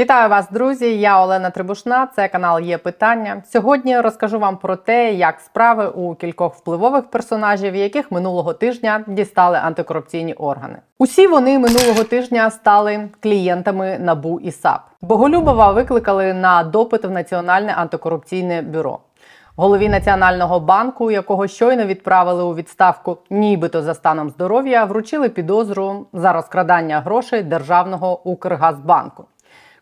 Вітаю вас, друзі! Я Олена Трибушна. Це канал Є Питання. Сьогодні розкажу вам про те, як справи у кількох впливових персонажів, яких минулого тижня дістали антикорупційні органи. Усі вони минулого тижня стали клієнтами набу і САП. Боголюбова викликали на допит в Національне антикорупційне бюро. Голові Національного банку, якого щойно відправили у відставку, нібито за станом здоров'я, вручили підозру за розкрадання грошей державного Укргазбанку.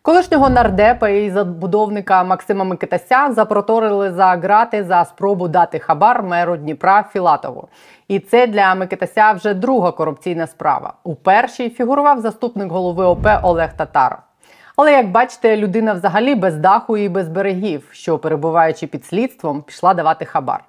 Колишнього нардепа і забудовника Максима Микитася запроторили за грати за спробу дати хабар меру Дніпра Філатову. І це для Микитася вже друга корупційна справа. У першій фігурував заступник голови ОП Олег Татаров. Але як бачите, людина взагалі без даху і без берегів, що перебуваючи під слідством, пішла давати хабар.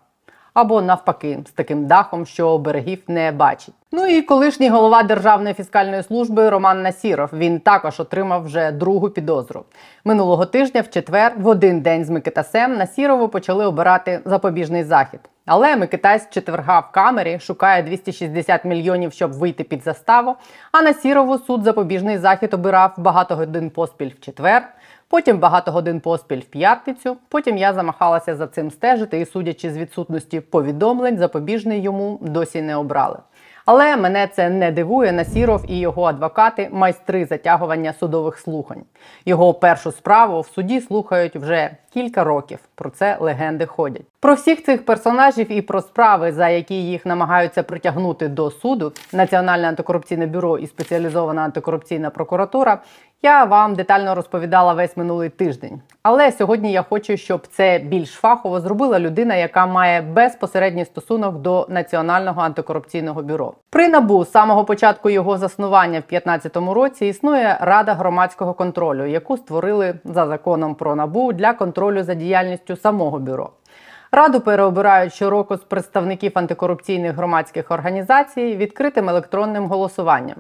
Або навпаки, з таким дахом, що берегів не бачить. Ну і колишній голова Державної фіскальної служби Роман Насіров. Він також отримав вже другу підозру. Минулого тижня, в четвер, в один день з Микитасем Насірову почали обирати запобіжний захід. Але Микитась четверга в камері шукає 260 мільйонів, щоб вийти під заставу. А на Сірову суд запобіжний захід обирав багато годин поспіль в четвер, потім багато годин поспіль в п'ятницю. Потім я замахалася за цим стежити і, судячи з відсутності повідомлень, запобіжний йому досі не обрали. Але мене це не дивує. Насіров і його адвокати майстри затягування судових слухань. Його першу справу в суді слухають вже кілька років. Про це легенди ходять. Про всіх цих персонажів і про справи, за які їх намагаються притягнути до суду, Національне антикорупційне бюро і спеціалізована антикорупційна прокуратура. Я вам детально розповідала весь минулий тиждень. Але сьогодні я хочу, щоб це більш фахово зробила людина, яка має безпосередній стосунок до Національного антикорупційного бюро. При набу з самого початку його заснування в 2015 році існує рада громадського контролю, яку створили за законом про набу для контролю за діяльністю самого бюро. Раду переобирають щороку з представників антикорупційних громадських організацій відкритим електронним голосуванням.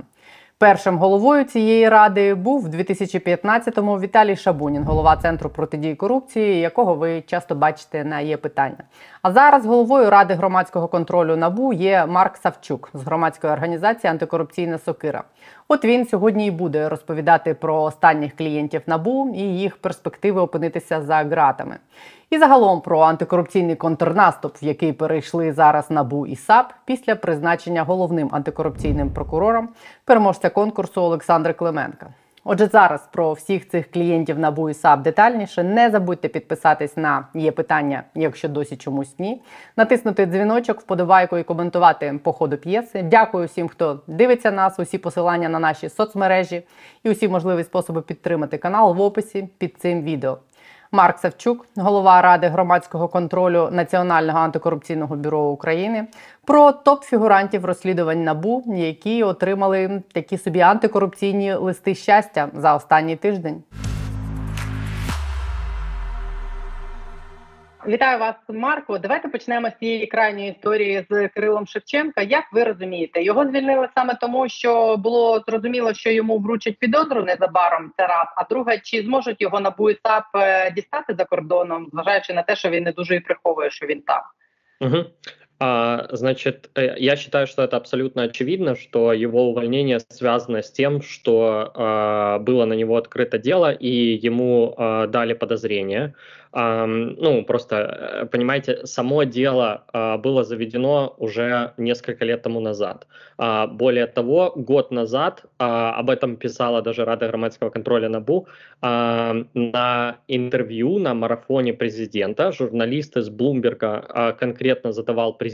Першим головою цієї ради був в 2015-му Віталій Шабунін, голова центру протидії корупції, якого ви часто бачите на є питання. А зараз головою ради громадського контролю набу є Марк Савчук з громадської організації Антикорупційна Сокира. От він сьогодні і буде розповідати про останніх клієнтів набу і їх перспективи опинитися за ґратами. І загалом про антикорупційний контрнаступ, в який перейшли зараз набу і САП після призначення головним антикорупційним прокурором переможця конкурсу Олександра Клименка. Отже, зараз про всіх цих клієнтів НАБУ і детальніше. Не забудьте підписатись на є питання, якщо досі чомусь ні. Натиснути дзвіночок, вподобайку і коментувати по ходу п'єси. Дякую всім, хто дивиться нас. Усі посилання на наші соцмережі і усі можливі способи підтримати канал в описі під цим відео. Марк Савчук, голова ради громадського контролю Національного антикорупційного бюро України, про топ-фігурантів розслідувань набу, які отримали такі собі антикорупційні листи щастя за останній тиждень. Вітаю вас, Марко. Давайте почнемо з цієї крайньої історії з Кирилом Шевченка. Як ви розумієте, його звільнили саме тому, що було зрозуміло, що йому вручать підозру незабаром. Це раз. А друге, чи зможуть його на БУІСАП е, дістати за кордоном, зважаючи на те, що він не дуже і приховує, що він там. Угу. А, значит, э, я считаю, что это абсолютно очевидно, что его увольнение связано с тем, что э, было на него открыто дело и ему э, дали подозрение. ну, просто, э, понимаете, само дело а, было заведено уже несколько лет тому назад. А, более того, год назад, а, об этом писала даже Рада громадского контроля НАБУ, на интервью на марафоне президента журналист из Блумберга конкретно задавал президенту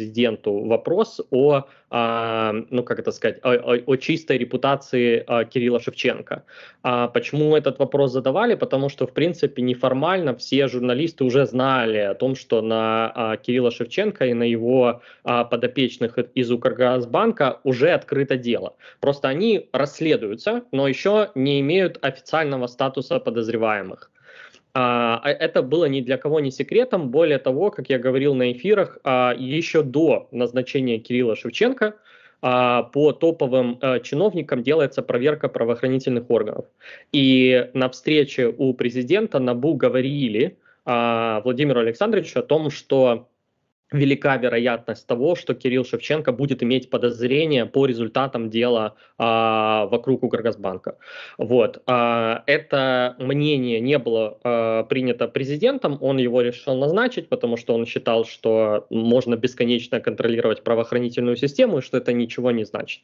вопрос о, ну, как это сказать, о, о, о чистой репутации Кирилла Шевченко. Почему этот вопрос задавали? Потому что, в принципе, неформально все журналисты уже знали о том, что на а, Кирилла Шевченко и на его а, подопечных из Укргазбанка уже открыто дело. Просто они расследуются, но еще не имеют официального статуса подозреваемых. А, а это было ни для кого не секретом. Более того, как я говорил на эфирах, а, еще до назначения Кирилла Шевченко по топовым а, чиновникам делается проверка правоохранительных органов. И на встрече у президента Набу говорили, Владимиру Александровичу о том, что велика вероятность того, что Кирилл Шевченко будет иметь подозрение по результатам дела а, вокруг Укргазбанка. Вот. А, это мнение не было а, принято президентом, он его решил назначить, потому что он считал, что можно бесконечно контролировать правоохранительную систему и что это ничего не значит.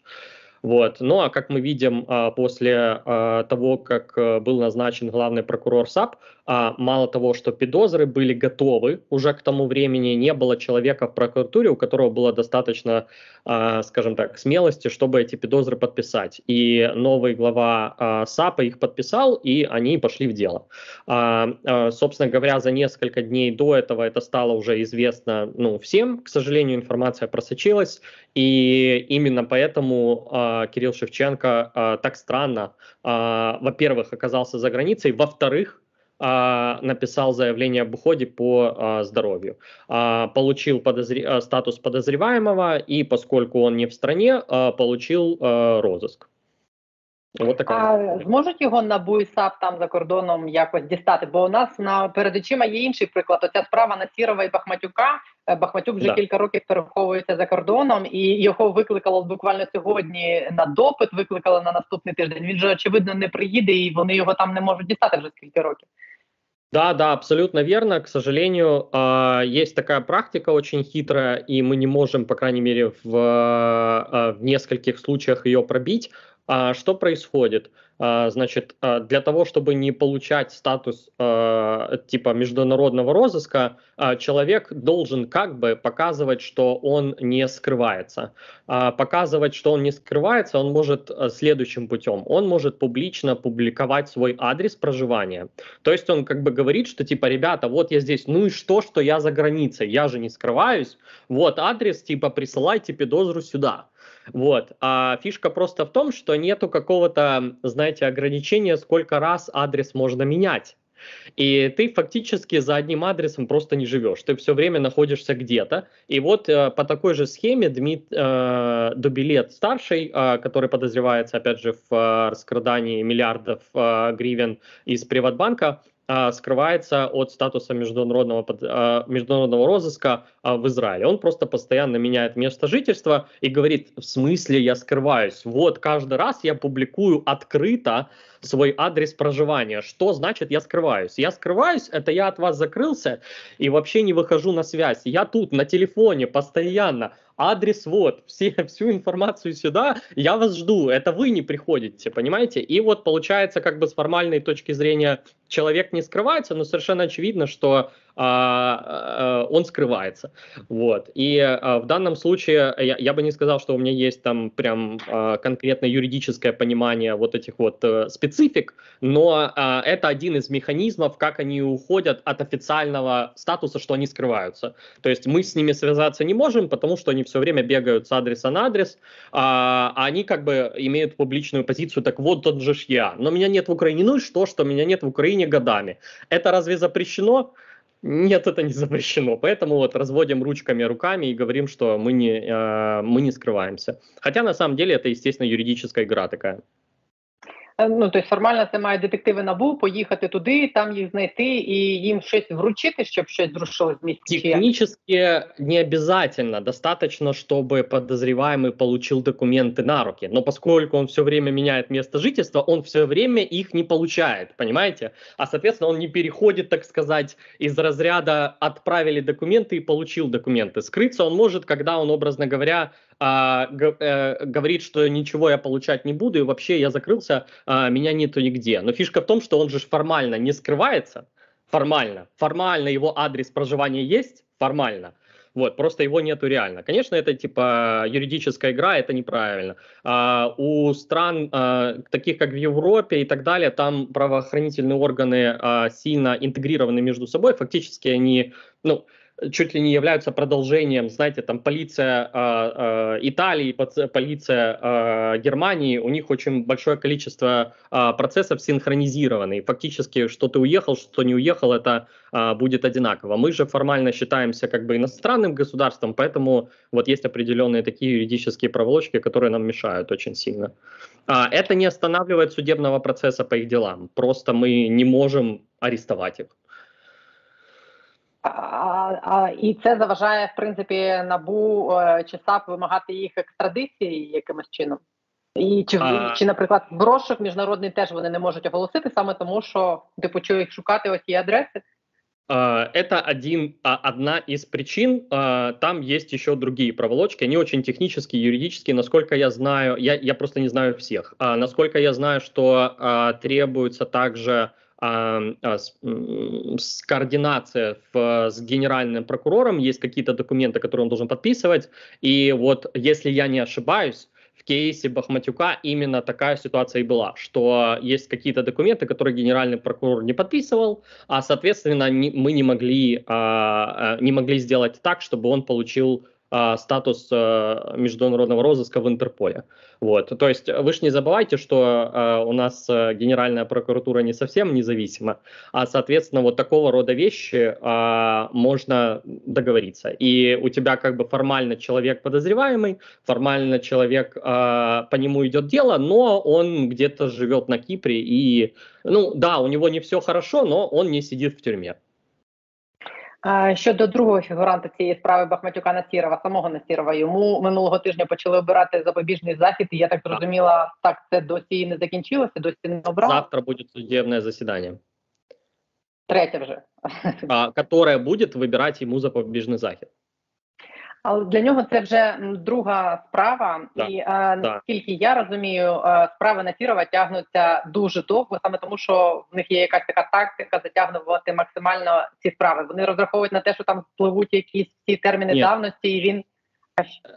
Вот. Ну а как мы видим а, после а, того, как э, был назначен главный прокурор САП, а, мало того, что подозры были готовы уже к тому времени, не было человека в прокуратуре, у которого было достаточно, скажем так, смелости, чтобы эти подозры подписать. И новый глава САПа их подписал, и они пошли в дело. Собственно говоря, за несколько дней до этого это стало уже известно ну, всем. К сожалению, информация просочилась, и именно поэтому э, Кирилл Шевченко э, так странно, э, во-первых, оказался за границей, во-вторых, написал заявление об уходе по э, здоровью, э, получил подозр... статус подозреваемого и, поскольку он не в стране, э, получил розыск. Вот так. А зможуть його НАБУ і САП там за кордоном якось дістати? Бо у нас на перед очима є інший приклад. Оця справа Насірова і Бахматюка. Е, Бахматюк вже да. кілька років переховується за кордоном, і його викликало буквально сьогодні на допит. Викликали на наступний тиждень. Він же очевидно не приїде, і вони його там не можуть дістати вже скільки років. Да, да, абсолютно верно. К сожалению, есть такая практика очень хитрая, и мы не можем, по крайней мере, в, в нескольких случаях ее пробить. А что происходит? А, значит, а, для того, чтобы не получать статус типа международного розыска, человек должен как бы показывать, что он не скрывается. Показывать, что он не скрывается, он может следующим путем. Он может публично публиковать свой адрес проживания. То есть он как бы говорит, что типа, ребята, вот я здесь, ну и что, что я за границей, я же не скрываюсь. Вот адрес, типа, присылайте подозру сюда. Вот. А фишка просто в том, что нету какого-то, знаете, ограничения, сколько раз адрес можно менять. И ты фактически за одним адресом просто не живешь. Ты все время находишься где-то. И вот э, по такой же схеме Дмит, э, Дубилет старший, э, который подозревается, опять же, в э, раскрадании миллиардов э, гривен из Приватбанка, скрывается от статуса международного, а, международного розыска а, в Израиле. Он просто постоянно меняет место жительства и говорит, в смысле я скрываюсь? Вот каждый раз я публикую открыто свой адрес проживания. Что значит я скрываюсь? Я скрываюсь, это я от вас закрылся и вообще не выхожу на связь. Я тут на телефоне постоянно адрес вот, все, всю информацию сюда, я вас жду, это вы не приходите, понимаете? И вот получается как бы с формальной точки зрения человек не скрывается, но совершенно очевидно, что он скрывается. Вот. И а, в данном случае я, я бы не сказал, что у меня есть там прям а, конкретно юридическое понимание вот этих вот а, специфик, но а, это один из механизмов, как они уходят от официального статуса, что они скрываются. То есть мы с ними связаться не можем, потому что они все время бегают с адреса на адрес, а, а они как бы имеют публичную позицию, так вот тот же я, но меня нет в Украине, ну и что, что меня нет в Украине годами. Это разве запрещено? Нет, это не запрещено. Поэтому вот разводим ручками, руками и говорим, что мы не, э, мы не скрываемся. Хотя на самом деле это, естественно, юридическая игра такая. Е, ну тобто формально це мають детективи набу поїхати туди, там їх знайти і їм щось вручити, щоб щось зрушилось з місця. Технически не обязательно. Достаточно, чтобы подозреваемый получил документы на руки. Но поскольку он все время меняет место жительства, он все время их не получает, понимаете? А, соответственно, он не переходит, так сказать, из разряда «отправили документы» и «получил документы». Скрыться он может, когда он, образно говоря, а, э, говорит, что ничего я получать не буду, и вообще я закрылся, а, меня нету нигде. Но фишка в том, что он же формально не скрывается, формально, формально его адрес проживания есть, формально, вот, просто его нету реально. Конечно, это типа юридическая игра, это неправильно. А, у стран, а, таких как в Европе и так далее, там правоохранительные органы а, сильно интегрированы между собой. Фактически они, ну, чуть ли не являются продолжением, знаете, там полиция э, э, Италии, полиция э, Германии, у них очень большое количество э, процессов синхронизированы. И фактически, что ты уехал, что не уехал, это э, будет одинаково. Мы же формально считаемся как бы иностранным государством, поэтому вот есть определенные такие юридические проволочки, которые нам мешают очень сильно. А, это не останавливает судебного процесса по их делам. Просто мы не можем арестовать их. А а, І це заважає, в принципі, набу е, чи САП вимагати їх екстрадиції якимось чином. І чи, А... чи, наприклад, в розшук міжнародний теж вони не можуть оголосити саме тому, що типу їх шукати ось ті адреси. Это один, одна из причин. Там есть еще другие проволочки. Они очень технические, юридические. Насколько я знаю, я, я просто не знаю всех. Насколько я знаю, что требуется также с, координация в, с генеральным прокурором, есть какие-то документы, которые он должен подписывать. И вот, если я не ошибаюсь, в кейсе Бахматюка именно такая ситуация и была, что есть какие-то документы, которые генеральный прокурор не подписывал, а, соответственно, не, мы не могли, а, не могли сделать так, чтобы он получил а, статус а, международного розыска в Интерполе. Вот. То есть вы же не забывайте, что а, у нас Генеральная прокуратура не совсем независима, а, соответственно, вот такого рода вещи можно договориться. И у тебя как бы формально человек подозреваемый, формально человек, по нему идет дело, но он где-то живет на Кипре и, ну да, у него не все хорошо, но он не сидит в тюрьме. Щодо другого фігуранта цієї справи Бахматюка Насірова, самого Насірова, йому минулого тижня почали обирати запобіжний захід. і Я так зрозуміла, так це досі не закінчилося, досі не обрали. Завтра буде судебне засідання. Третє вже. А, Которое буде вибирати йому запобіжний захід. Але для нього це вже друга справа, да, і е, наскільки я розумію, е, справи Нафірова тягнуться дуже довго, саме тому, що в них є якась така тактика затягнувати максимально ці справи. Вони розраховують на те, що там впливуть якісь ці терміни Ні. давності, і він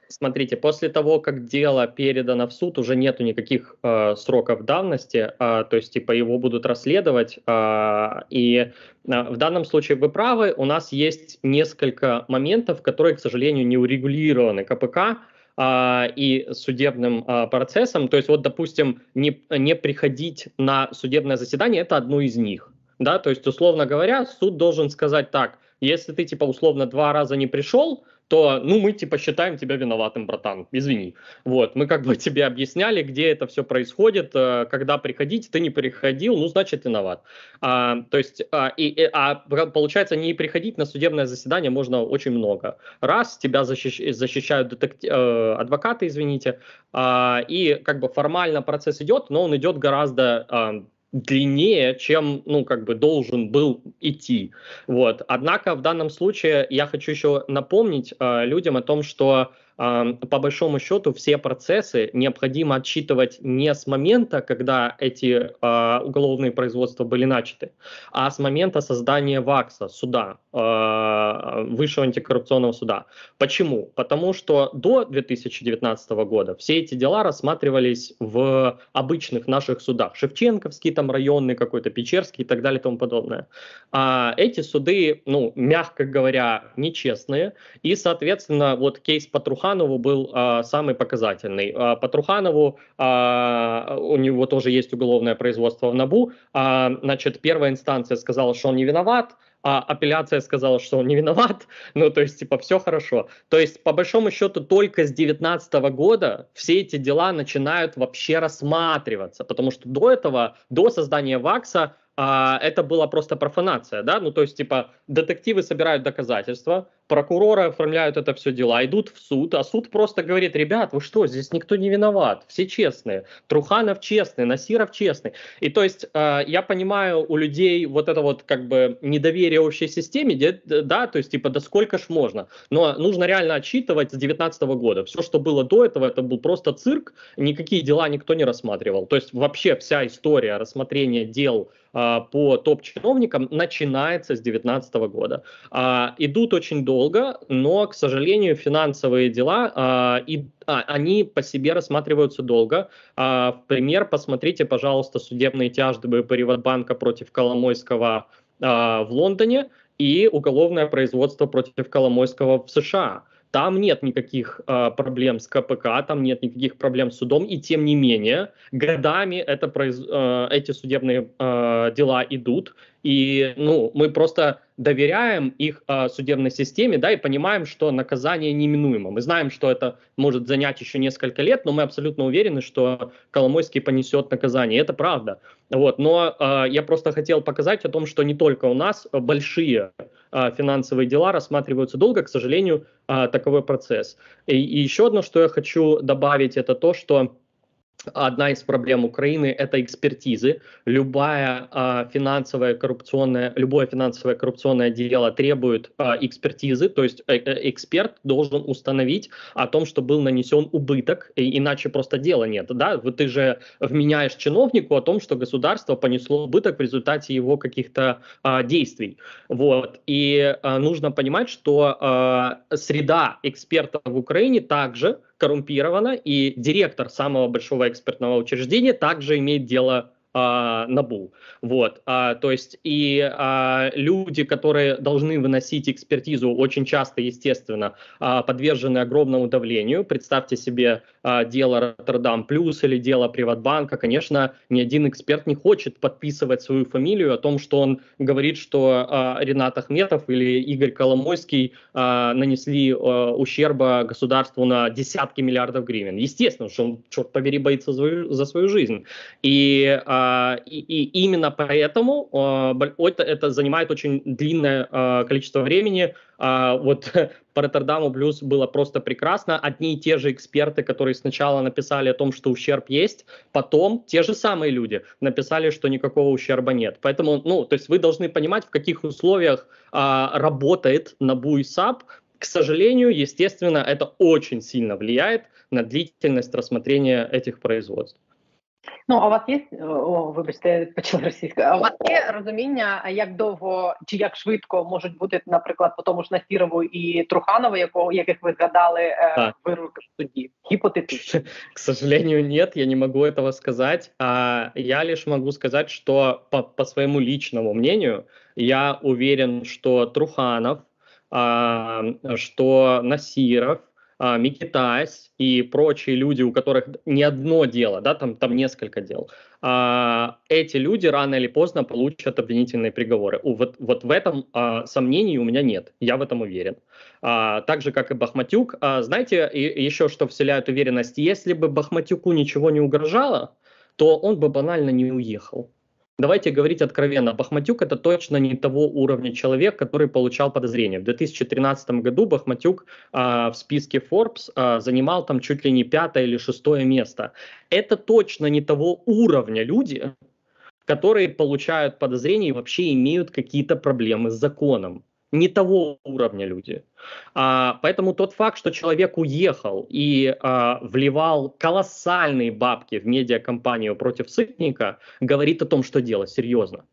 Смотрите, после того, как дело передано в суд, уже нету никаких э, сроков давности, э, то есть типа его будут расследовать. Э, и э, в данном случае вы правы, у нас есть несколько моментов, которые, к сожалению, не урегулированы КПК э, и судебным э, процессом. То есть вот, допустим, не, не приходить на судебное заседание, это одно из них. Да, то есть, условно говоря, суд должен сказать так, если ты, типа, условно два раза не пришел, то, ну, мы, типа, считаем тебя виноватым, братан, извини. Вот, мы как бы тебе объясняли, где это все происходит, э, когда приходить, ты не приходил, ну, значит, виноват. А, то есть, а, и, а получается, не приходить на судебное заседание можно очень много. Раз, тебя защищ, защищают детекти, э, адвокаты, извините, а, и как бы формально процесс идет, но он идет гораздо а, длиннее, чем, ну, как бы должен был идти. Вот. Однако в данном случае я хочу еще напомнить э, людям о том, что по большому счету все процессы необходимо отчитывать не с момента, когда эти э, уголовные производства были начаты, а с момента создания ВАКСа, суда, э, Высшего антикоррупционного суда. Почему? Потому что до 2019 года все эти дела рассматривались в обычных наших судах. Шевченковский, там районный какой-то, Печерский и так далее и тому подобное. А эти суды, ну, мягко говоря, нечестные. И, соответственно, вот кейс Патруха Патруханову был а, самый показательный. А, Патруханову, а, у него тоже есть уголовное производство в НАБУ, а, значит, первая инстанция сказала, что он не виноват, а апелляция сказала, что он не виноват, ну, то есть, типа, все хорошо. То есть, по большому счету, только с 2019 года все эти дела начинают вообще рассматриваться, потому что до этого, до создания ВАКСа, а, это была просто профанация, да, ну то есть типа детективы собирают доказательства, прокуроры оформляют это все дела, идут в суд, а суд просто говорит, ребят, вы что, здесь никто не виноват, все честные, Труханов честный, Насиров честный. И то есть э, я понимаю у людей вот это вот как бы недоверие общей системе, да, то есть типа да сколько ж можно, но нужно реально отчитывать с 19 года. Все, что было до этого, это был просто цирк, никакие дела никто не рассматривал. То есть вообще вся история рассмотрения дел э, по топ-чиновникам начинается с 2019 года. Э, идут очень долго долго, но, к сожалению, финансовые дела, а, и, а, они по себе рассматриваются долго. А, в пример, посмотрите, пожалуйста, судебные тяжбы Приватбанка против Коломойского а, в Лондоне и уголовное производство против Коломойского в США. Там нет никаких э, проблем с КПК, там нет никаких проблем с судом, и тем не менее годами это произ... э, эти судебные э, дела идут, и ну мы просто доверяем их э, судебной системе, да, и понимаем, что наказание неминуемо. Мы знаем, что это может занять еще несколько лет, но мы абсолютно уверены, что Коломойский понесет наказание. Это правда. Вот, но э, я просто хотел показать о том, что не только у нас большие а, финансовые дела рассматриваются долго, к сожалению, а, таковой процесс. И, и еще одно, что я хочу добавить, это то, что Одна из проблем Украины – это экспертизы. Любая э, финансовая коррупционная, любое финансовое коррупционное дело требует э, экспертизы, то есть э, э, эксперт должен установить о том, что был нанесен убыток, и, иначе просто дела нет. Да? Ты же вменяешь чиновнику о том, что государство понесло убыток в результате его каких-то э, действий. Вот. И э, нужно понимать, что э, среда экспертов в Украине также коррумпирована, и директор самого большого экспертного учреждения также имеет дело а, НАБУ. Вот, а, то есть и а, люди, которые должны выносить экспертизу, очень часто, естественно, а, подвержены огромному давлению. Представьте себе а, дело Роттердам Плюс или дело Приватбанка. Конечно, ни один эксперт не хочет подписывать свою фамилию о том, что он говорит, что а, Ренат Ахметов или Игорь Коломойский а, нанесли а, ущерба государству на десятки миллиардов гривен. Естественно, что он, черт побери, боится за свою, за свою жизнь. И а, и, и именно поэтому а, это, это занимает очень длинное а, количество времени. Вот по Роттердаму Плюс было просто прекрасно. Одни и те же эксперты, которые сначала написали о том, что ущерб есть, потом те же самые люди написали, что никакого ущерба нет. Поэтому, ну, то есть вы должны понимать, в каких условиях работает НАБУ и САП, к сожалению, естественно, это очень сильно влияет на длительность рассмотрения этих производств. Ну, а у вас є, о, вибачте, почала російська. А у вас є розуміння, як довго чи як швидко можуть бути, наприклад, по тому ж Насірову і Труханову, якого яких ви згадали е, вироки в суді? Гипотетично. К сожалению, нет, я не могу этого сказать. А я лишь могу сказать, что по, по своему личному мнению, я уверен, что Труханов, а, что Насиров, а, и прочие люди, у которых не одно дело, да, там, там несколько дел, а, эти люди рано или поздно получат обвинительные приговоры. Вот, вот в этом а, сомнений у меня нет, я в этом уверен. А, так же, как и Бахматюк. А, знаете, и, еще что вселяет уверенность, если бы Бахматюку ничего не угрожало, то он бы банально не уехал. Давайте говорить откровенно, Бахматюк это точно не того уровня человек, который получал подозрения. В 2013 году Бахматюк э, в списке Forbes э, занимал там чуть ли не пятое или шестое место. Это точно не того уровня люди, которые получают подозрения и вообще имеют какие-то проблемы с законом не того уровня люди. А, поэтому тот факт, что человек уехал и а, вливал колоссальные бабки в медиакомпанию против Сытника, говорит о том, что дело серьезно.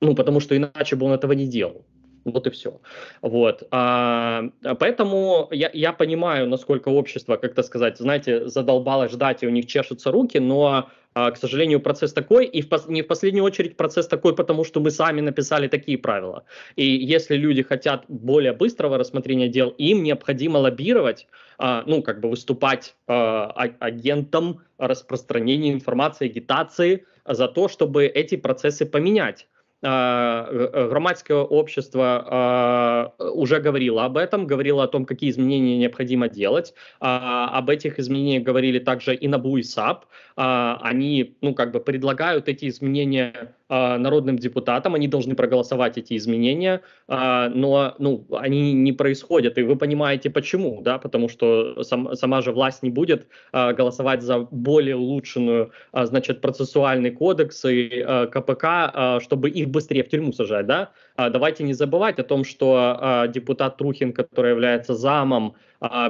Ну, потому что иначе бы он этого не делал. Вот и все. Вот. А, поэтому я, я понимаю, насколько общество, как-то сказать, знаете, задолбало ждать, и у них чешутся руки, но а, к сожалению, процесс такой, и в, не в последнюю очередь процесс такой, потому что мы сами написали такие правила. И если люди хотят более быстрого рассмотрения дел, им необходимо лоббировать, а, ну, как бы выступать а, агентом распространения информации, агитации за то, чтобы эти процессы поменять. Громадское общество уже говорило об этом, говорило о том, какие изменения необходимо делать. Об этих изменениях говорили также и НАБУ, и САП. Они ну, как бы предлагают эти изменения а, народным депутатам, они должны проголосовать эти изменения, а, но ну, они не происходят, и вы понимаете почему, да, потому что сам, сама же власть не будет а, голосовать за более улучшенную, значит, процессуальный кодекс и КПК, чтобы их быстрее в тюрьму сажать, да, давайте не забывать о том, что депутат Трухин, который является замом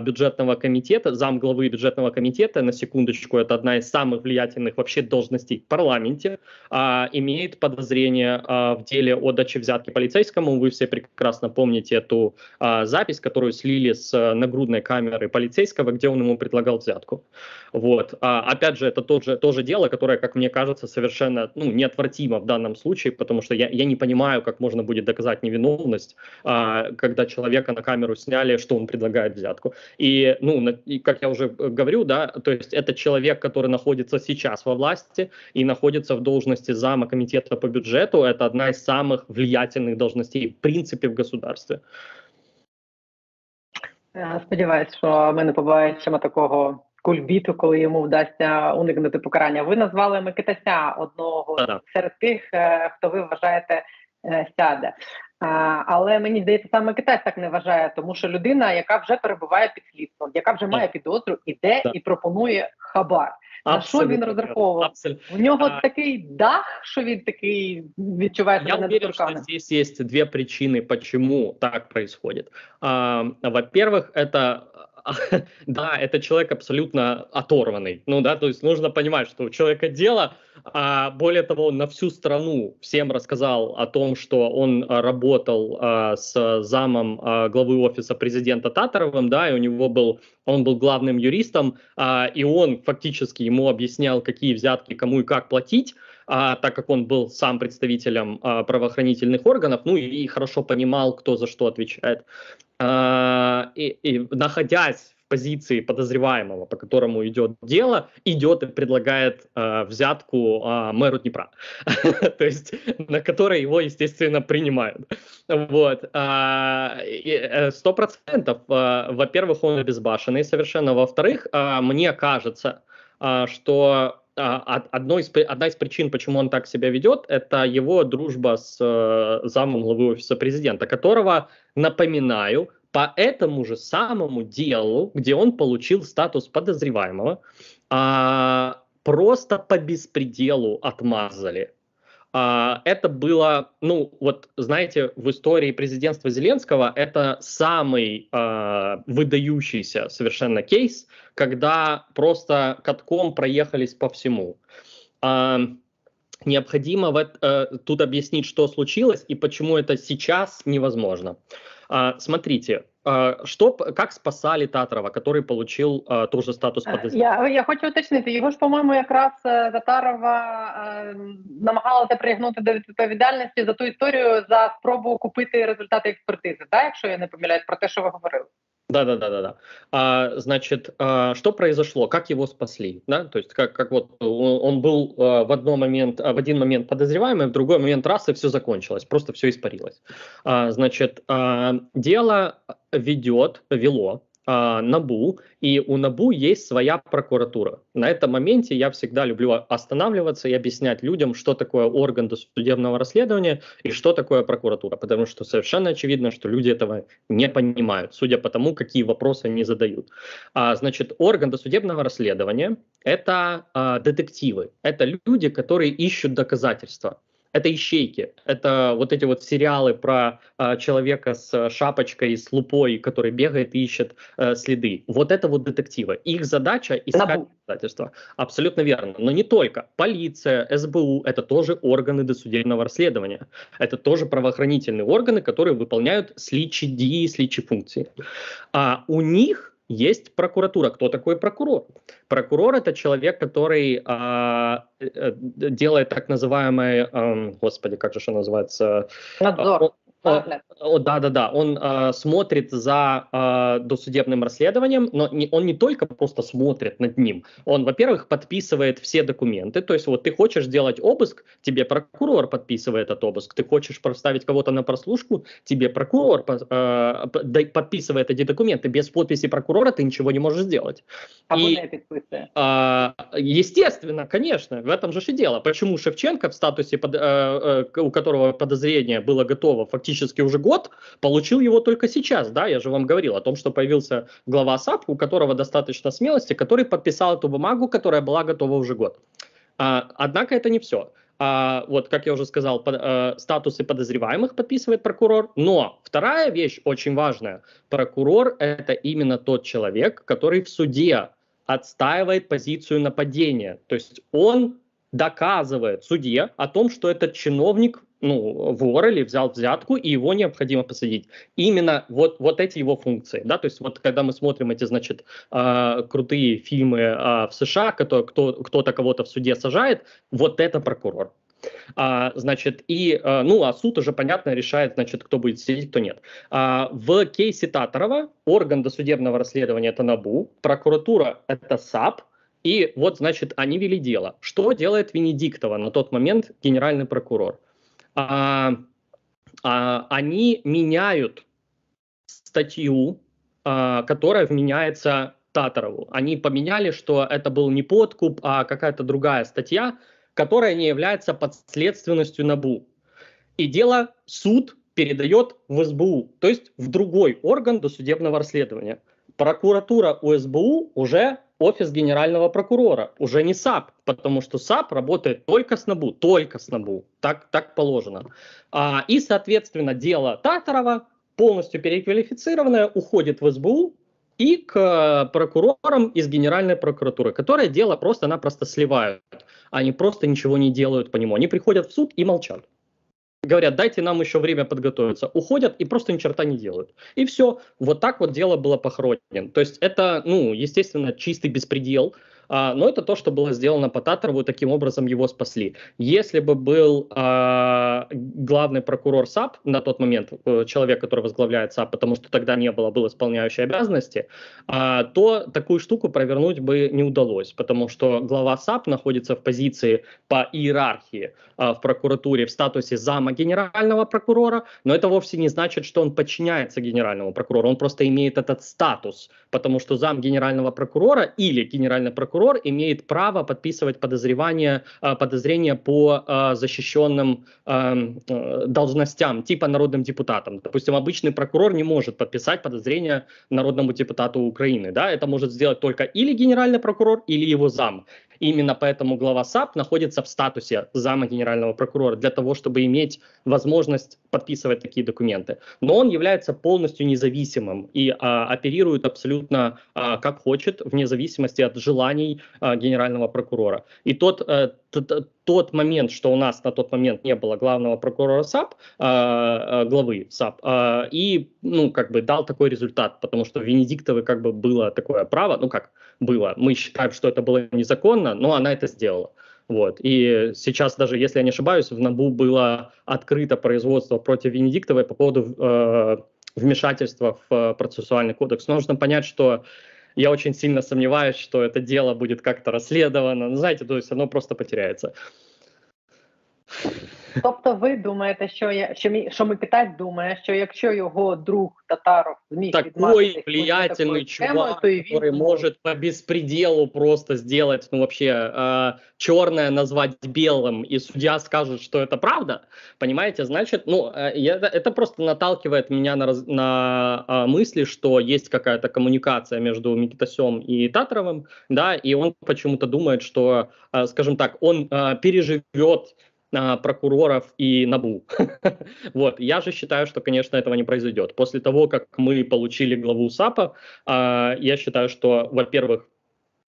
бюджетного комитета, зам главы бюджетного комитета, на секундочку, это одна из самых влиятельных вообще должностей в парламенте, имеет подозрение а, в деле о даче взятки полицейскому. Вы все прекрасно помните эту а, запись, которую слили с а, нагрудной камеры полицейского, где он ему предлагал взятку. Вот. А, опять же, это тот же, то же дело, которое, как мне кажется, совершенно ну, неотвратимо в данном случае, потому что я, я не понимаю, как можно будет доказать невиновность, а, когда человека на камеру сняли, что он предлагает взятку. И, ну, на, и, как я уже говорю, да, то есть это человек, который находится сейчас во власти и находится в должности зама комитета комитета по бюджету это одна из самых влиятельных должностей в принципе в государстве. Сподіваюсь, що ми не побачимо такого кульбіту, коли йому вдасться уникнути покарання. Ви назвали Микитася одного Да-да. серед тих, хто ви вважаєте сяде. А, але мені здається, саме Китай так не вважає, тому що людина, яка вже перебуває під слідством, яка вже має підозру, іде Да. і пропонує хабар. На що він Абсолютно розраховував? верно, абсолютно. У нього А- такий дах, що він такий відчуває Я себе уверен, что недоторканним. здесь есть две причины, почему так происходит. А, во-первых, это да, это человек абсолютно оторванный. Ну да, то есть нужно понимать, что у человека дело, а более того, он на всю страну всем рассказал о том, что он а, работал а, с замом а, главы офиса президента Татаровым, да, и у него был, он был главным юристом, а, и он фактически ему объяснял, какие взятки кому и как платить, а, так как он был сам представителем а, правоохранительных органов, ну и, хорошо понимал, кто за что отвечает. И, и находясь позиции подозреваемого, по которому идет дело, идет и предлагает а, взятку а, мэру Днепра, то есть на которой его, естественно, принимают. Вот. а, э, Сто процентов. а, Во-первых, он обезбашенный совершенно. Во-вторых, а, мне кажется, что од- одной из, одна из причин, почему он так себя ведет, это его дружба с э, замом главы офиса президента, которого, напоминаю, по этому же самому делу, где он получил статус подозреваемого, а, просто по беспределу отмазали. А, это было, ну, вот, знаете, в истории президентства Зеленского это самый а, выдающийся совершенно кейс, когда просто катком проехались по всему. А, необходимо в э, тут объяснить, что случилось и почему это сейчас невозможно. А, смотрите, что, как спасали Татарова, который получил тоже статус. Я, я хочу уточнити, його ж, по-моєму, якраз е, Татарова е, намагалася пригнути до відповідальності за ту історію за спробу купити результати експертизи, так, якщо я не помиляюсь про те, що ви говорили. Да, да, да, да, да. А, значит, а, что произошло? Как его спасли? Да? То есть, как, как вот он был а, в одном момент, а, в один момент подозреваемый, в другой момент раз и все закончилось, просто все испарилось. А, значит, а, дело ведет, вело НАБУ, и у НАБУ есть своя прокуратура. На этом моменте я всегда люблю останавливаться и объяснять людям, что такое орган досудебного расследования и что такое прокуратура, потому что совершенно очевидно, что люди этого не понимают, судя по тому, какие вопросы они задают. А, значит, орган досудебного расследования – это а, детективы, это люди, которые ищут доказательства. Это ищейки, это вот эти вот сериалы про а, человека с шапочкой, с лупой, который бегает и ищет э, следы. Вот это вот детективы. Их задача искать Набу. доказательства. Абсолютно верно. Но не только. Полиция, СБУ – это тоже органы досудебного расследования. Это тоже правоохранительные органы, которые выполняют сличи дии, сличи функции. А у них есть прокуратура. Кто такой прокурор? Прокурор это человек, который а, э, э, делает так называемое, ам, господи, как же что называется? Надзор, О, о, нагляд. о, да, да, да. Он а, смотрит за а, досудебным расследованием, но не, он не только просто смотрит над ним. Он, во-первых, подписывает все документы. То есть, вот ты хочешь сделать обыск, тебе прокурор подписывает этот обыск. Ты хочешь поставить кого-то на прослушку, тебе прокурор по- а, п- да- подписывает эти документы. Без подписи прокурора ты ничего не можешь сделать. або І- не підписує. А, естественно, конечно, в этом же и дело. Почему Шевченко в статусе, под- э, э, к- у которого подозрение было готово фактически уже год, получил его только сейчас, да, я же вам говорил о том, что появился глава САП, у которого достаточно смелости, который подписал эту бумагу, которая была готова уже год. А, однако это не все. А, вот, как я уже сказал, под- э, статусы подозреваемых подписывает прокурор. Но вторая вещь очень важная. Прокурор – это именно тот человек, который в суде отстаивает позицию нападения. То есть он доказывает судье о том, что этот чиновник ну, вор или взял взятку, и его необходимо посадить. Именно вот, вот эти его функции. Да? То есть вот когда мы смотрим эти, значит, а, крутые фильмы а, в США, кто, кто, кто-то кого-то в суде сажает, вот это прокурор. А, значит, и, а, ну, а суд уже, понятно, решает, значит, кто будет сидеть, кто нет. А, в кейсе Татарова орган досудебного расследования – это НАБУ, прокуратура – это САП, и вот, значит, они вели дело. Что делает Венедиктова на тот момент генеральный прокурор? А, а, они меняют статью, а, которая вменяется Татарову. Они поменяли, что это был не подкуп, а какая-то другая статья, которая не является подследственностью НАБУ. И дело суд передает в СБУ, то есть в другой орган досудебного расследования. Прокуратура у СБУ уже офис генерального прокурора, уже не САП, потому что САП работает только с НАБУ, только с НАБУ, так, так положено. А, и, соответственно, дело Татарова, полностью переквалифицированное, уходит в СБУ, и к прокурорам из Генеральной прокуратуры, которые дело просто-напросто сливают. Они просто ничего не делают по нему. Они приходят в суд и молчат. Говорят, дайте нам еще время подготовиться. Уходят и просто ни черта не делают. И все. Вот так вот дело было похоронено. То есть это, ну, естественно, чистый беспредел. А, но это то, что было сделано по Татарову, таким образом его спасли. Если бы был а, главный прокурор САП на тот момент, э, человек, который возглавляет САП, потому что тогда не было, был исполняющий обязанности, а, то такую штуку провернуть бы не удалось, потому что глава САП находится в позиции по иерархии а, в прокуратуре в статусе зама генерального прокурора, но это вовсе не значит, что он подчиняется генеральному прокурору, он просто имеет этот статус, потому что зам генерального прокурора или генеральный прокурор прокурор имеет право подписывать подозрения, а, подозрения по а, защищенным а, должностям, типа народным депутатам. Допустим, обычный прокурор не может подписать подозрения народному депутату Украины. Да? Это может сделать только или генеральный прокурор, или его зам. Именно поэтому глава САП находится в статусе зама генерального прокурора для того, чтобы иметь возможность подписывать такие документы. Но он является полностью независимым и а, оперирует абсолютно а, как хочет, вне зависимости от желаний а, генерального прокурора. И тот, а, тот, тот момент, что у нас на тот момент не было главного прокурора САП, а, главы САП, а, и ну как бы дал такой результат, потому что Венедиктовой как бы было такое право, ну как было, мы считаем, что это было незаконно, но она это сделала. Вот. И сейчас даже, если я не ошибаюсь, в НАБУ было открыто производство против Венедиктовой по поводу э, вмешательства в э, процессуальный кодекс. Но нужно понять, что я очень сильно сомневаюсь, что это дело будет как-то расследовано. Ну, знаете, то есть оно просто потеряется. Тобто, ви думаєте, що я що мій що Микитась думає, що якщо його друг Татаров зміг такой влиятельный чувак, то и который может по беспределу просто сделать, ну вообще э, черное назвать белым, и судья скажет, что это правда, понимаете, значит, ну э, это, это просто наталкивает меня на, на э, мысли, что есть какая-то коммуникация между Микитасем и Татаровым, да, и он почему-то думает, что, э, скажем так, он э, переживет а, прокуроров и НАБУ. вот. Я же считаю, что, конечно, этого не произойдет. После того, как мы получили главу САПа, а, я считаю, что, во-первых,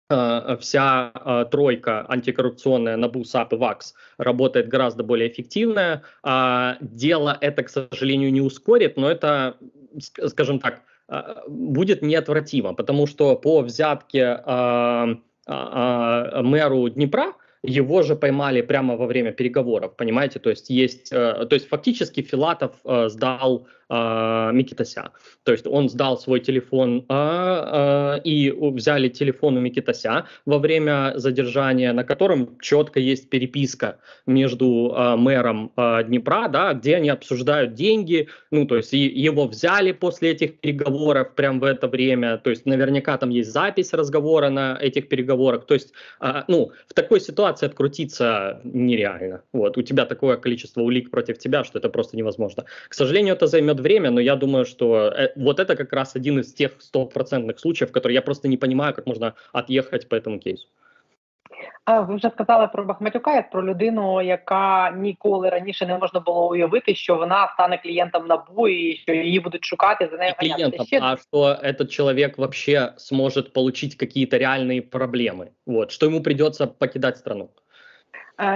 а, вся а, тройка антикоррупционная НАБУ, САП и ВАКС работает гораздо более эффективно. А, дело это, к сожалению, не ускорит, но это, скажем так, а, будет неотвратимо, потому что по взятке а, а, мэру Днепра его же поймали прямо во время переговоров, понимаете? То есть есть, э, то есть фактически Филатов э, сдал э, Микитася. То есть он сдал свой телефон э, э, и взяли телефон у Микитася во время задержания, на котором четко есть переписка между э, мэром э, Днепра, да, где они обсуждают деньги, ну, то есть и, его взяли после этих переговоров прямо в это время, то есть наверняка там есть запись разговора на этих переговорах, то есть, э, ну, в такой ситуации открутиться нереально. Вот, у тебя такое количество улик против тебя, что это просто невозможно. К сожалению, это займет время, но я думаю, что э, вот это как раз один из тех стопроцентных случаев, которые я просто не понимаю, как можно отъехать по этому кейсу. А ви вже сказали про Бахматюка як про людину, яка ніколи раніше не можна було уявити, що вона стане клієнтом НАБУ і що її будуть шукати за нею. Клиентом, Ще... а что этот человек вообще сможет получить какие-то реальные проблемы, вот, что ему придется покидать страну.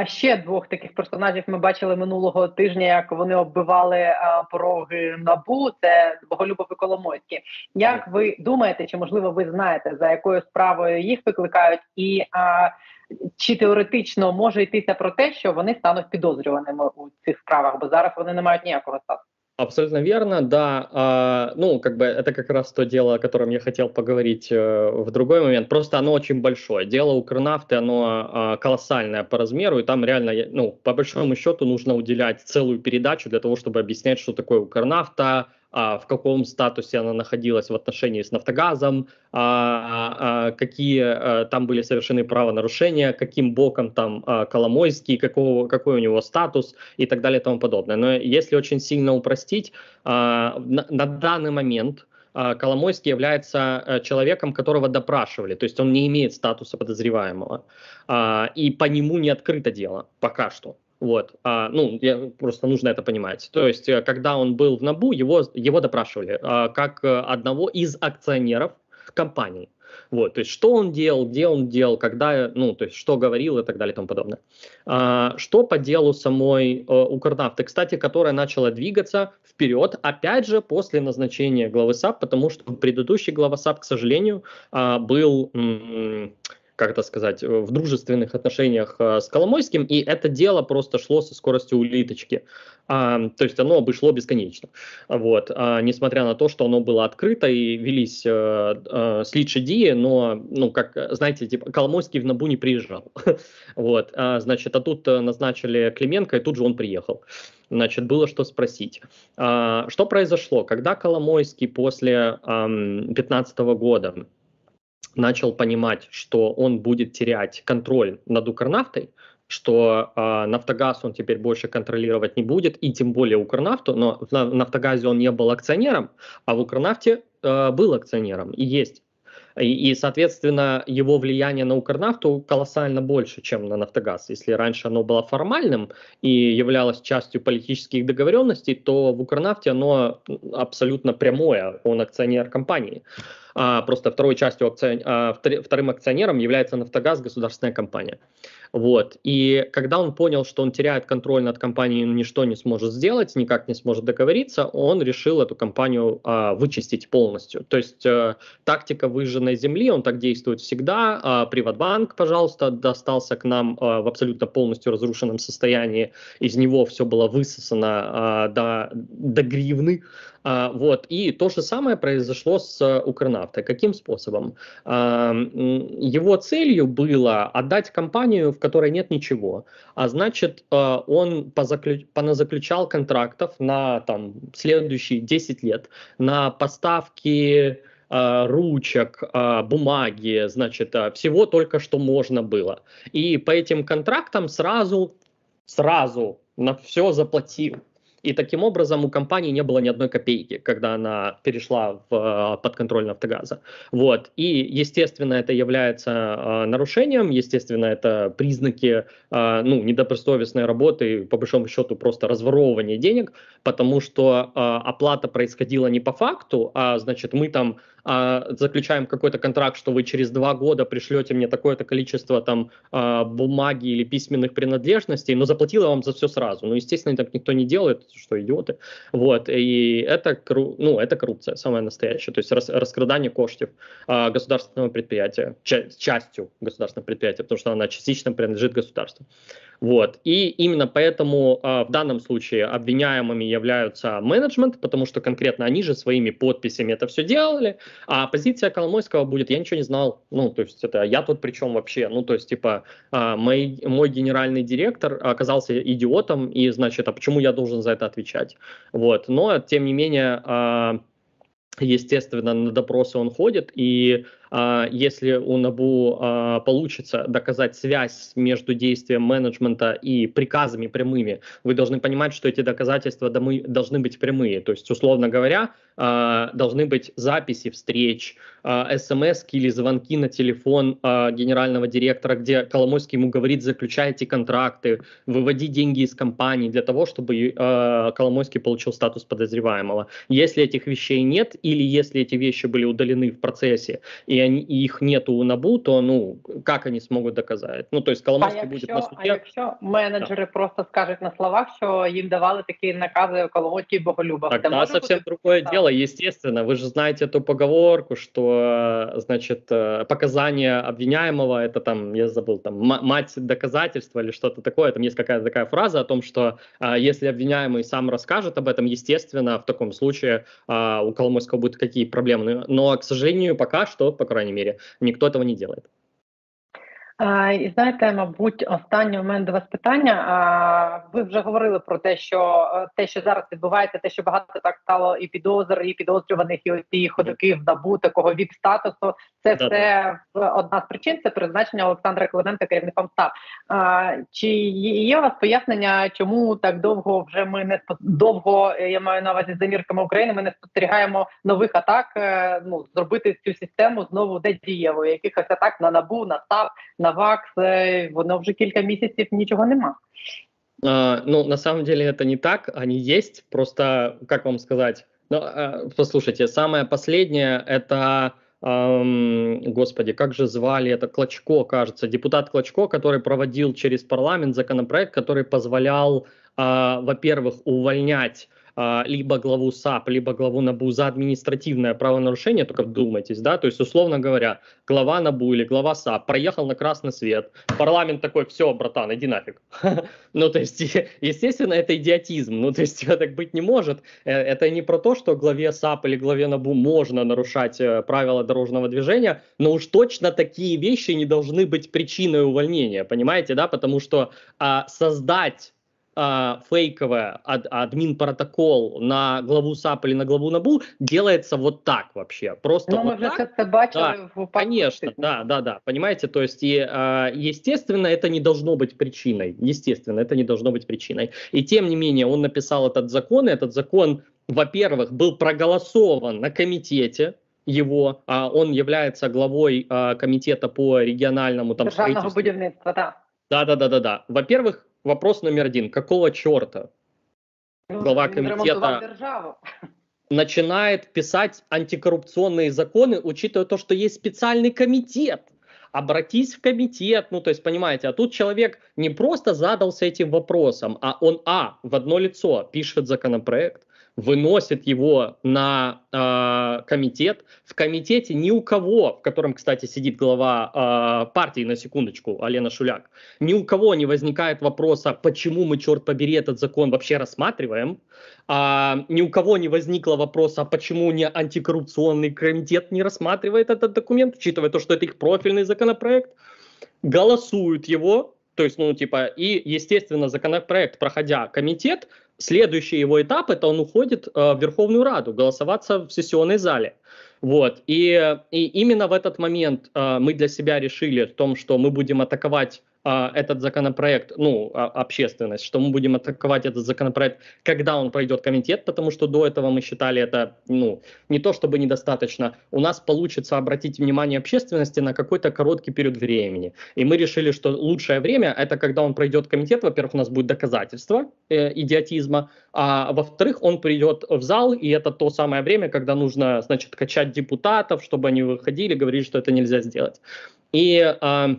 Ще двох таких персонажів ми бачили минулого тижня, як вони оббивали пороги набу. Це Боголюбов і Коломойський. Як ви думаєте, чи можливо ви знаєте за якою справою їх викликають, і а, чи теоретично може йтися про те, що вони стануть підозрюваними у цих справах, бо зараз вони не мають ніякого статусу? Абсолютно верно, да. А, ну, как бы это как раз то дело, о котором я хотел поговорить э, в другой момент. Просто оно очень большое. Дело Укрнафты, оно э, колоссальное по размеру, и там реально, ну, по большому счету нужно уделять целую передачу для того, чтобы объяснять, что такое Укрнафта, а, в каком статусе она находилась в отношении с «Нафтогазом», а, а, какие а, там были совершены правонарушения, каким боком там а, Коломойский, какого, какой у него статус и так далее и тому подобное. Но если очень сильно упростить, а, на, на данный момент а, Коломойский является человеком, которого допрашивали, то есть он не имеет статуса подозреваемого, а, и по нему не открыто дело пока что. Вот, а, ну, я, просто нужно это понимать. То есть, э, когда он был в НАБУ, его, его допрашивали а, как э, одного из акционеров компании. Вот, то есть, что он делал, где он делал, когда, ну, то есть, что говорил и так далее и тому подобное. А, что по делу самой э, Укрнафты, кстати, которая начала двигаться вперед, опять же, после назначения главы САП, потому что предыдущий глава САП, к сожалению, а, был... М- как это сказать, э, в дружественных отношениях э, с Коломойским, и это дело просто шло со скоростью улиточки. А, то есть оно обошло бесконечно. Вот. А, несмотря на то, что оно было открыто и велись а, слитшедии, но, ну, как, знаете, типа, Коломойский в Набу не приезжал. вот. А, значит, а тут назначили Клименко, и тут же он приехал. Значит, было что спросить. Что произошло? Когда Коломойский после 2015 года начал понимать, что он будет терять контроль над Укрнафтой, что э, Нафтогаз он теперь больше контролировать не будет, и тем более Укрнафту, но в Нафтогазе он не был акционером, а в Укрнафте э, был акционером и есть. И, и, соответственно, его влияние на Укрнафту колоссально больше, чем на Нафтогаз. Если раньше оно было формальным и являлось частью политических договоренностей, то в Укрнафте оно абсолютно прямое, он акционер компании. А, просто второй частью а, вторым акционером является Нафтогаз, государственная компания. Вот. И когда он понял, что он теряет контроль над компанией, ничто не сможет сделать, никак не сможет договориться, он решил эту компанию а, вычистить полностью. То есть а, тактика выжженной земли, он так действует всегда. А, Приватбанк, пожалуйста, достался к нам а, в абсолютно полностью разрушенном состоянии. Из него все было высосано а, до, до гривны. А, вот. И то же самое произошло с Укрнафтой. Каким способом? А, его целью было отдать компанию, в которой нет ничего. А значит, а, он позаключ... контрактов на там, следующие 10 лет на поставки ручек, бумаги, значит, всего только что можно было. И по этим контрактам сразу, сразу на все заплатил. И таким образом у компании не было ни одной копейки, когда она перешла в э, подконтроль Нафтогаза. Вот. И, естественно, это является э, нарушением, естественно, это признаки э, ну, недобросовестной работы, по большому счету просто разворовывания денег, потому что э, оплата происходила не по факту, а значит мы там а, заключаем какой-то контракт, что вы через два года пришлете мне такое-то количество там а, бумаги или письменных принадлежностей, но заплатила вам за все сразу. Ну, естественно, так никто не делает, что идиоты. Вот, и это, ну, это коррупция самая настоящая, то есть рас, раскрадание коштів а, государственного предприятия, ча- частью государственного предприятия, потому что она частично принадлежит государству. Вот. И именно поэтому э, в данном случае обвиняемыми являются менеджмент, потому что конкретно они же своими подписями это все делали, а позиция Коломойского будет, я ничего не знал, ну, то есть это я тут при чем вообще, ну, то есть, типа, э, мой, мой генеральный директор оказался идиотом, и, значит, а почему я должен за это отвечать? Вот, но, тем не менее, э, естественно, на допросы он ходит, и а, если у НАБУ а, получится доказать связь между действием менеджмента и приказами прямыми, вы должны понимать, что эти доказательства должны быть прямые. То есть, условно говоря, а, должны быть записи встреч, смс или звонки на телефон генерального директора, где Коломойский ему говорит, заключайте контракты, выводи деньги из компании для того, чтобы Коломойский получил статус подозреваемого. Если этих вещей нет, или если эти вещи были удалены в процессе, и они, их нету у НАБУ, то ну как они смогут доказать? Ну то есть Коломойський а буде на суді. А якщо менеджери да. просто скажуть на словах, що їм давали такі накази Коломойський Боголюбов, тогда совсем бути... другое да. дело, естественно. Вы же знаете эту поговорку, что значит э, показания обвиняемого это там я забыл там мать доказательства или что-то такое. Там есть какая-то такая фраза о том, что а, если обвиняемый сам расскажет об этом, естественно, в таком случае а, у Коломойского будут какие проблемы. Но, к сожалению, пока что, по крайней мере, никто этого не делает. І знаєте, мабуть, останнє у мене до вас питання. А, Ви вже говорили про те, що е, те, що зараз відбувається, те, що багато так стало і підозр, і підозрюваних, і ті ходоки в НАБУ такого від статусу. Це Да-да. Це все в- одна з причин. Це призначення Олександра Клименка керівником САП. А, Чи є у вас пояснення, чому так довго вже ми не довго? е, Я маю на увазі за мірками України. Ми не спостерігаємо нових атак. е, Ну зробити цю систему знову дієвою. Якихось атак на НАБУ, на САП, на ВАКС. е, Воно вже кілька місяців нічого нема. А, ну, на самом деле это не так, они есть, просто, как вам сказать, ну, а, послушайте, самое последнее, это, ам, господи, как же звали это, Клочко, кажется, депутат Клочко, который проводил через парламент законопроект, который позволял, а, во-первых, увольнять а, либо главу САП, либо главу НАБУ за административное правонарушение, только вдумайтесь, да, то есть, условно говоря, глава НАБУ или глава САП проехал на красный свет, парламент такой, все, братан, иди нафиг. Ну, то есть, естественно, это идиотизм, ну, то есть, так быть не может. Э, Это не про то, что главе САП или главе НАБУ можно нарушать э, правила дорожного движения, но уж точно такие вещи не должны быть причиной увольнения, понимаете, да, потому что а, создать а, фейковое ад- админ-протокол на главу САП или на главу НАБУ делается вот так вообще. Просто Ну, вот вже так. Да, в. Конечно, да, да, да, понимаете, то есть, и, а, естественно, это не должно быть причиной, естественно, это не должно быть причиной. И тем не менее, он написал этот закон, и этот закон, во-первых, был проголосован на комитете, его, а он является главой а, комитета по региональному там Державного будівництва, так. Да, да, да, да, да. Во-первых, вопрос номер один: какого черта Глава державу. начинает писать антикоррупционные законы, учитывая то, что есть специальный комитет. Обратись в комитет, ну то есть понимаете, а тут человек не просто задался этим вопросом, а он, а, в одно лицо пишет законопроект, выносит его на э, комитет. В комитете ни у кого, в котором, кстати, сидит глава э, партии, на секундочку, Алена Шуляк, ни у кого не возникает вопроса, почему мы, черт побери, этот закон вообще рассматриваем. А, ни у кого не возникло вопроса, почему не антикоррупционный комитет не рассматривает этот документ, учитывая то, что это их профильный законопроект. Голосуют его, то есть, ну, типа, и, естественно, законопроект, проходя комитет, следующий его этап, это он уходит э, в Верховную Раду, голосоваться в сессионной зале. Вот, и, и именно в этот момент э, мы для себя решили в том, что мы будем атаковать этот законопроект, ну, а- общественность, что мы будем атаковать этот законопроект, когда он пройдет комитет, потому что до этого мы считали это, ну, не то чтобы недостаточно, у нас получится обратить внимание общественности на какой-то короткий период времени. И мы решили, что лучшее время это когда он пройдет комитет, во-первых, у нас будет доказательство э, идиотизма, а во-вторых, он придет в зал, и это то самое время, когда нужно, значит, качать депутатов, чтобы они выходили, говорили, что это нельзя сделать. И а,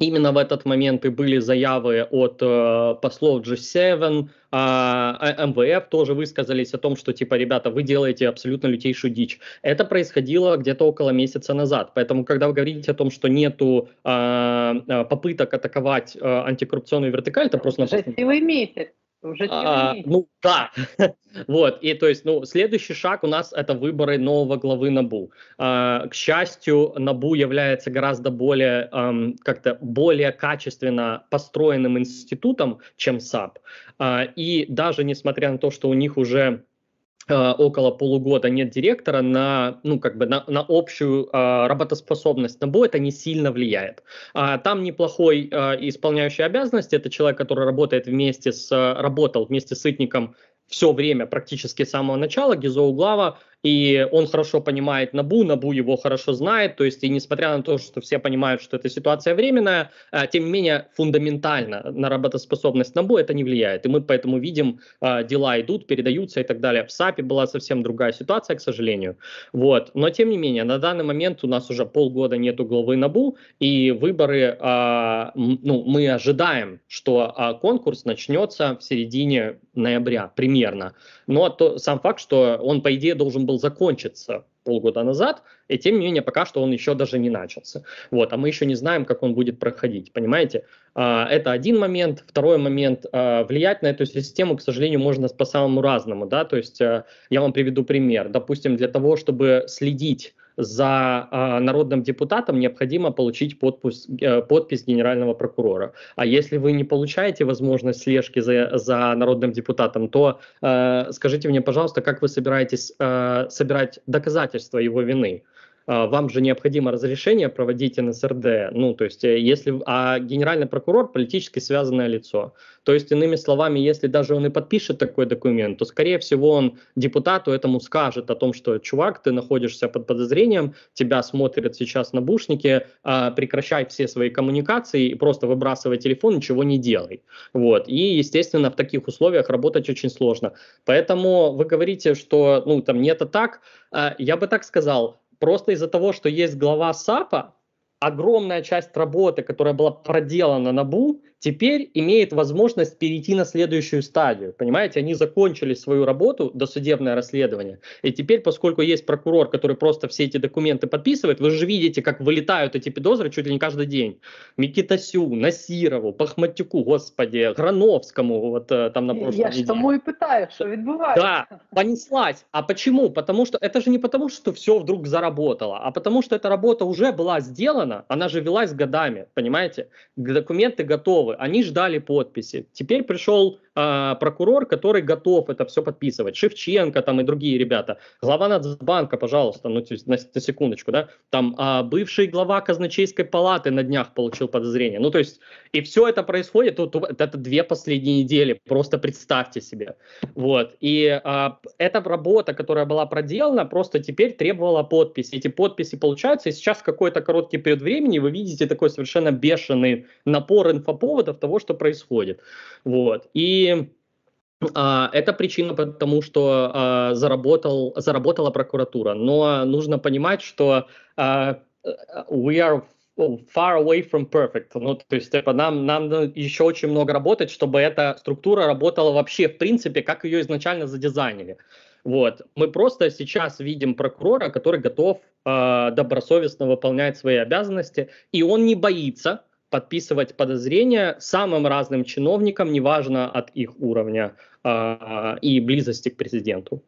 Именно в этот момент и были заявы от э, послов G7, а, э, МВФ тоже высказались о том, что типа, ребята, вы делаете абсолютно лютейшую дичь. Это происходило где-то около месяца назад. Поэтому, когда вы говорите о том, что нету а, а, попыток атаковать а, антикоррупционную вертикаль, это просто Вже цілий місяць. Цілий а, ну да, вот, и то есть, ну, следующий шаг у нас это выборы нового главы НАБУ. А, к счастью, НАБУ является гораздо более, ам, как-то более качественно построенным институтом, чем САП. А, и даже несмотря на то, что у них уже около полугода нет директора на, ну, как бы на, на общую э, работоспособность НАБУ это не сильно влияет. А, там неплохой э, исполняющий обязанности, это человек, который работает вместе с, э, работал вместе с Сытником все время, практически с самого начала, Гизо Углава, и он хорошо понимает Набу, Набу его хорошо знает, то есть и несмотря на то, что все понимают, что эта ситуация временная, э, тем не менее фундаментально на работоспособность Набу это не влияет, и мы поэтому видим, э, дела идут, передаются и так далее. В САПе была совсем другая ситуация, к сожалению, вот, но тем не менее, на данный момент у нас уже полгода нету главы Набу, и выборы, а, ну, мы ожидаем, что а, конкурс начнется в середине ноября примерно. Но то, сам факт, что он, по идее, должен был закончиться полгода назад, и тем не менее пока что он еще даже не начался. Вот, а мы еще не знаем, как он будет проходить, понимаете? А, это один момент. Второй момент. а, влиять на эту систему, к сожалению, можно по самому разному, да, то есть а, я вам приведу пример. Допустим, для того, чтобы следить за э, народным депутатом необходимо получить подпись, э, подпись генерального прокурора. А если вы не получаете возможность слежки за, за народным депутатом, то э, скажите мне, пожалуйста, как вы собираетесь э, собирать доказательства его вины? А, вам же необходимо разрешение проводить НСРД, ну, то есть, э, если, а генеральный прокурор политически связанное лицо. То есть, иными словами, если даже он и подпишет такой документ, то, скорее всего, он депутату этому скажет о том, что, чувак, ты находишься под подозрением, тебя смотрят сейчас набушники, а, прекращай все свои коммуникации и просто выбрасывай телефон, ничего не делай. Вот. И, естественно, в таких условиях работать очень сложно. Поэтому вы говорите, что, ну, там, не это так, а, я бы так сказал, Просто из-за того, что есть глава САПа, огромная часть работы, которая была проделана на БУ, теперь имеет возможность перейти на следующую стадию. Понимаете, они закончили свою работу, досудебное расследование, и теперь, поскольку есть прокурор, который просто все эти документы подписывает, вы же видите, как вылетают эти подозры чуть ли не каждый день. Микитасю, Насирову, Пахматюку, господи, Грановскому, вот э, там на прошлом Я ж тому и пытаюсь, что відбувається. Да, понеслась. А почему? Потому что это же не потому, что все вдруг заработало, а потому что эта работа уже была сделана, она же велась годами, понимаете? Документы готовы готовы, они ждали подписи. Теперь пришел э, прокурор, который готов это все подписывать. Шевченко там и другие ребята. Глава Нацбанка, пожалуйста, ну на, на секундочку, да, там э, бывший глава казначейской палаты на днях получил подозрение. Ну то есть и все это происходит, тут это две последние недели, просто представьте себе. Вот, и э, эта работа, которая была проделана, просто теперь требовала подписи. Эти подписи получаются, и сейчас какой-то короткий период времени вы видите такой совершенно бешеный напор инфоповодов, поводов того, что происходит. Вот. И а, это причина потому, что а, заработал, заработала прокуратура. Но нужно понимать, что а, we are far away from perfect. Ну, то есть, типа, нам, нам еще очень много работать, чтобы эта структура работала вообще, в принципе, как ее изначально задизайнили. Вот. Мы просто сейчас видим прокурора, который готов э, добросовестно выполнять свои обязанности, и он не боится подписывать подозрения самым разным чиновникам, неважно от их уровня э, и близости к президенту.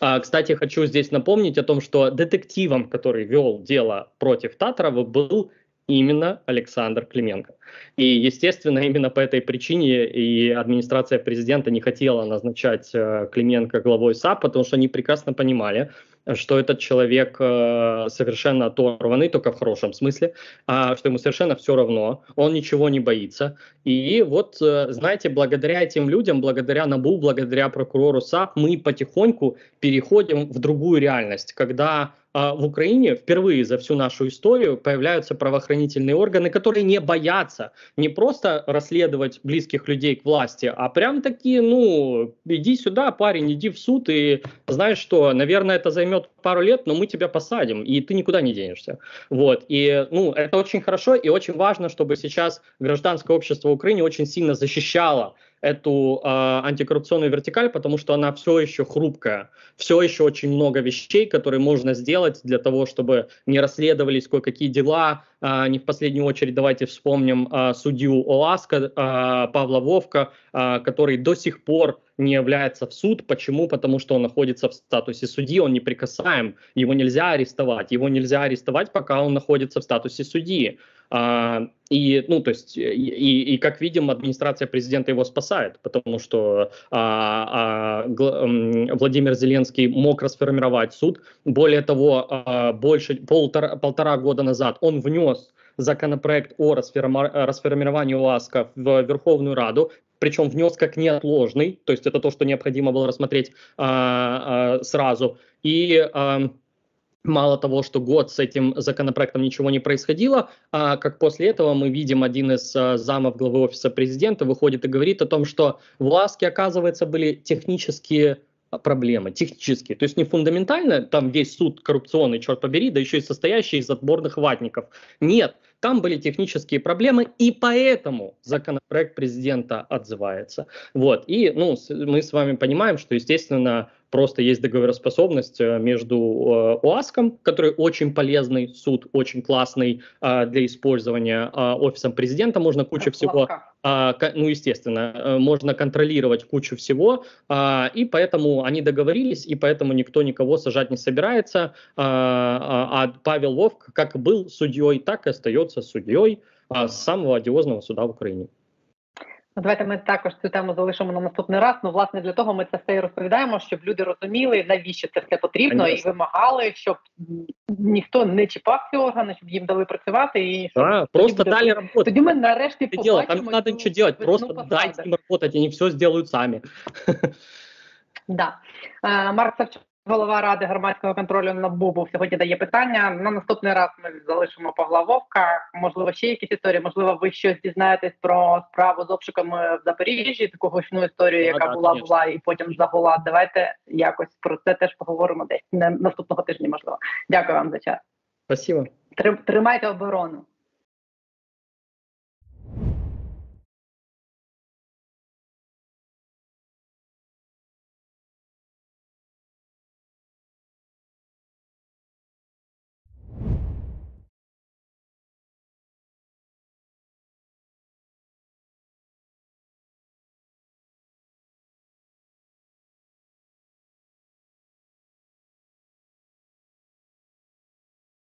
А, кстати, хочу здесь напомнить о том, что детективом, который вел дело против Татарова, был именно Александр Клименко. И, естественно, именно по этой причине и администрация президента не хотела назначать э, Клименко главой САП, потому что они прекрасно понимали, что этот человек э, совершенно оторванный, только в хорошем смысле, а, что ему совершенно все равно, он ничего не боится. И вот, э, знаете, благодаря этим людям, благодаря НАБУ, благодаря прокурору САП, мы потихоньку переходим в другую реальность, когда в Украине впервые за всю нашу историю появляются правоохранительные органы, которые не боятся не просто расследовать близких людей к власти, а прям такие, ну, иди сюда, парень, иди в суд, и знаешь что, наверное, это займет пару лет, но мы тебя посадим, и ты никуда не денешься. Вот, и, ну, это очень хорошо и очень важно, чтобы сейчас гражданское общество в Украине очень сильно защищало эту э, антикоррупционную вертикаль, потому что она все еще хрупкая. Все еще очень много вещей, которые можно сделать для того, чтобы не расследовались кое-какие дела. Э, не в последнюю очередь давайте вспомним э, судью ОАСКа э, Павла Вовка, э, который до сих пор не является в суд. Почему? Потому что он находится в статусе судьи, он неприкасаем, его нельзя арестовать. Его нельзя арестовать, пока он находится в статусе судьи. А, и, ну, то есть, и, и, как видим, администрация президента его спасает, потому что а, а, Владимир Зеленский мог расформировать суд. Более того, а, больше полтора, полтора года назад он внес законопроект о расформировании ОАСКа в Верховную Раду, причем внес как неотложный, то есть это то, что необходимо было рассмотреть а, а, сразу. И а, Мало того, что год с этим законопроектом ничего не происходило, а как после этого мы видим один из замов главы офиса президента выходит и говорит о том, что в ЛАСКе, оказывается, были технические проблемы, технические. То есть не фундаментально, там весь суд коррупционный, черт побери, да еще и состоящий из отборных ватников. Нет, там были технические проблемы, и поэтому законопроект президента отзывается. Вот. И ну, мы с вами понимаем, что, естественно, просто есть договороспособность э, между э, УАСКом, который очень полезный суд, очень классный э, для использования, офисом президента можно кучу всего а, ко- ну, естественно, можно контролировать кучу всего, и поэтому они договорились, и поэтому никто никого сажать не собирается. А, Павел Вовк как был судьей, так и остается судьей самого одиозного суда в Україні. Ну, Давайте ми також цю тему залишимо на наступний раз. Ну, власне, для того ми це все і розповідаємо, щоб люди розуміли, навіщо це все потрібно, Конечно. і вимагали, щоб ніхто не чіпав ці органи, щоб їм дали працювати і щоб просто дали работать. тоді ми нарешті Это там не ничего делать, весну просто дайте им работать, они все сделают сами. Да. Е, Марк Савчук, голова ради громадського контролю НАБУ, був сьогодні дає питання. На наступний раз ми залишимо Павла Вовка. Можливо, ще якісь історії. Можливо, ви щось дізнаєтесь про справу з обшуками в Запоріжжі, таку гучну історію, яка да, була була і потім загула. Давайте якось про це теж поговоримо десь не наступного тижня. Можливо, дякую вам за час. Спасибо. Трим- Тримайте оборону.